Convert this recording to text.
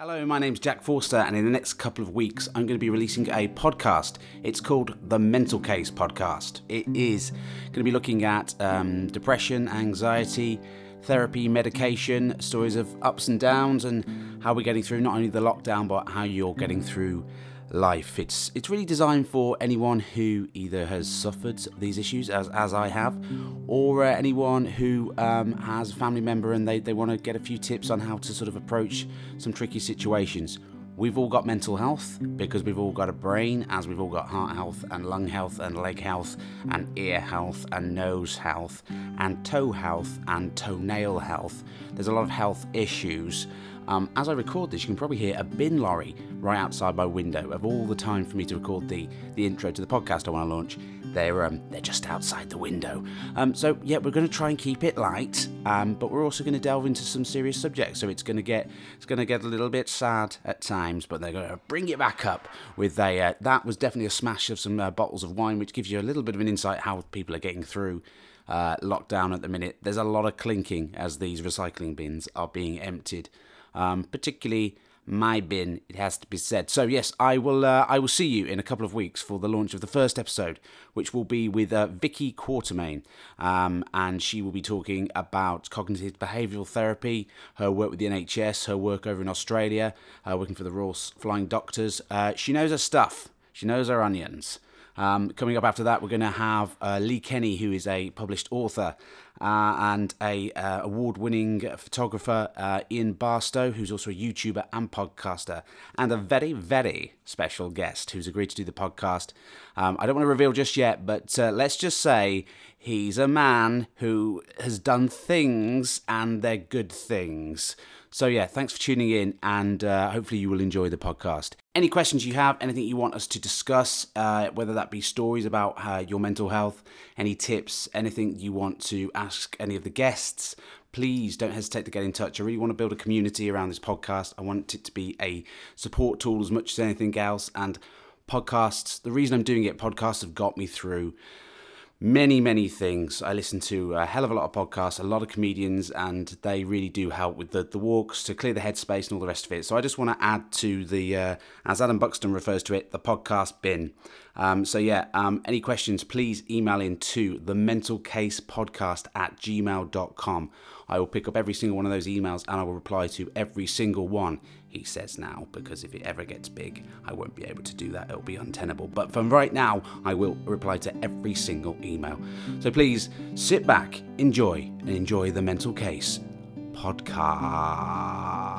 Hello, my name's Jack Forster, and in the next couple of weeks, I'm going to be releasing a podcast. It's called the Mental Case Podcast. It is going to be looking at um, depression, anxiety, therapy, medication, stories of ups and downs, and how we're getting through not only the lockdown, but how you're getting through life. It's it's really designed for anyone who either has suffered these issues as as I have, or uh, anyone who um, has a family member and they, they want to get a few tips on how to sort of approach some tricky situations. We've all got mental health because we've all got a brain, as we've all got heart health and lung health and leg health and ear health and nose health and toe health and toenail health. There's a lot of health issues. Um, as I record this, you can probably hear a bin lorry right outside my window. Of all the time for me to record the, the intro to the podcast I want to launch, they're um, they're just outside the window. Um, so yeah, we're going to try and keep it light, um, but we're also going to delve into some serious subjects. So it's going to get it's going to get a little bit sad at times, but they're going to bring it back up with a uh, that was definitely a smash of some uh, bottles of wine, which gives you a little bit of an insight how people are getting through. Uh, lockdown at the minute. There's a lot of clinking as these recycling bins are being emptied, um, particularly my bin, it has to be said. So yes, I will. Uh, I will see you in a couple of weeks for the launch of the first episode, which will be with uh, Vikki Quatermain, um, and she will be talking about cognitive behavioural therapy, her work with the NHS, her work over in Australia, uh, working for the Royal Flying Doctors. Uh, she knows her stuff. She knows her onions. Um, coming up after that, we're going to have uh, Lee Kenny, who is a published author uh, and a uh, award-winning photographer, uh, Ian Barstow, who's also a YouTuber and podcaster, and a very, very special guest who's agreed to do the podcast. Um, I don't want to reveal just yet, but uh, let's just say he's a man who has done things, and they're good things. So, yeah, thanks for tuning in, and uh, hopefully, you will enjoy the podcast. Any questions you have, anything you want us to discuss, uh, whether that be stories about uh, your mental health, any tips, anything you want to ask any of the guests, please don't hesitate to get in touch. I really want to build a community around this podcast. I want it to be a support tool as much as anything else. And podcasts, the reason I'm doing it, podcasts have got me through many, many things. I listen to a hell of a lot of podcasts, a lot of comedians, and they really do help with the, the walks to clear the headspace and all the rest of it. So I just want to add to the, uh, as Adam Buxton refers to it, the podcast bin. Um, so yeah, um, any questions, please email in to the mental case podcast at gmail.com. I will pick up every single one of those emails and I will reply to every single one, he says now, because if it ever gets big, I won't be able to do that. It'll be untenable. But from right now, I will reply to every single email. So please sit back, enjoy, and enjoy the mental case podcast.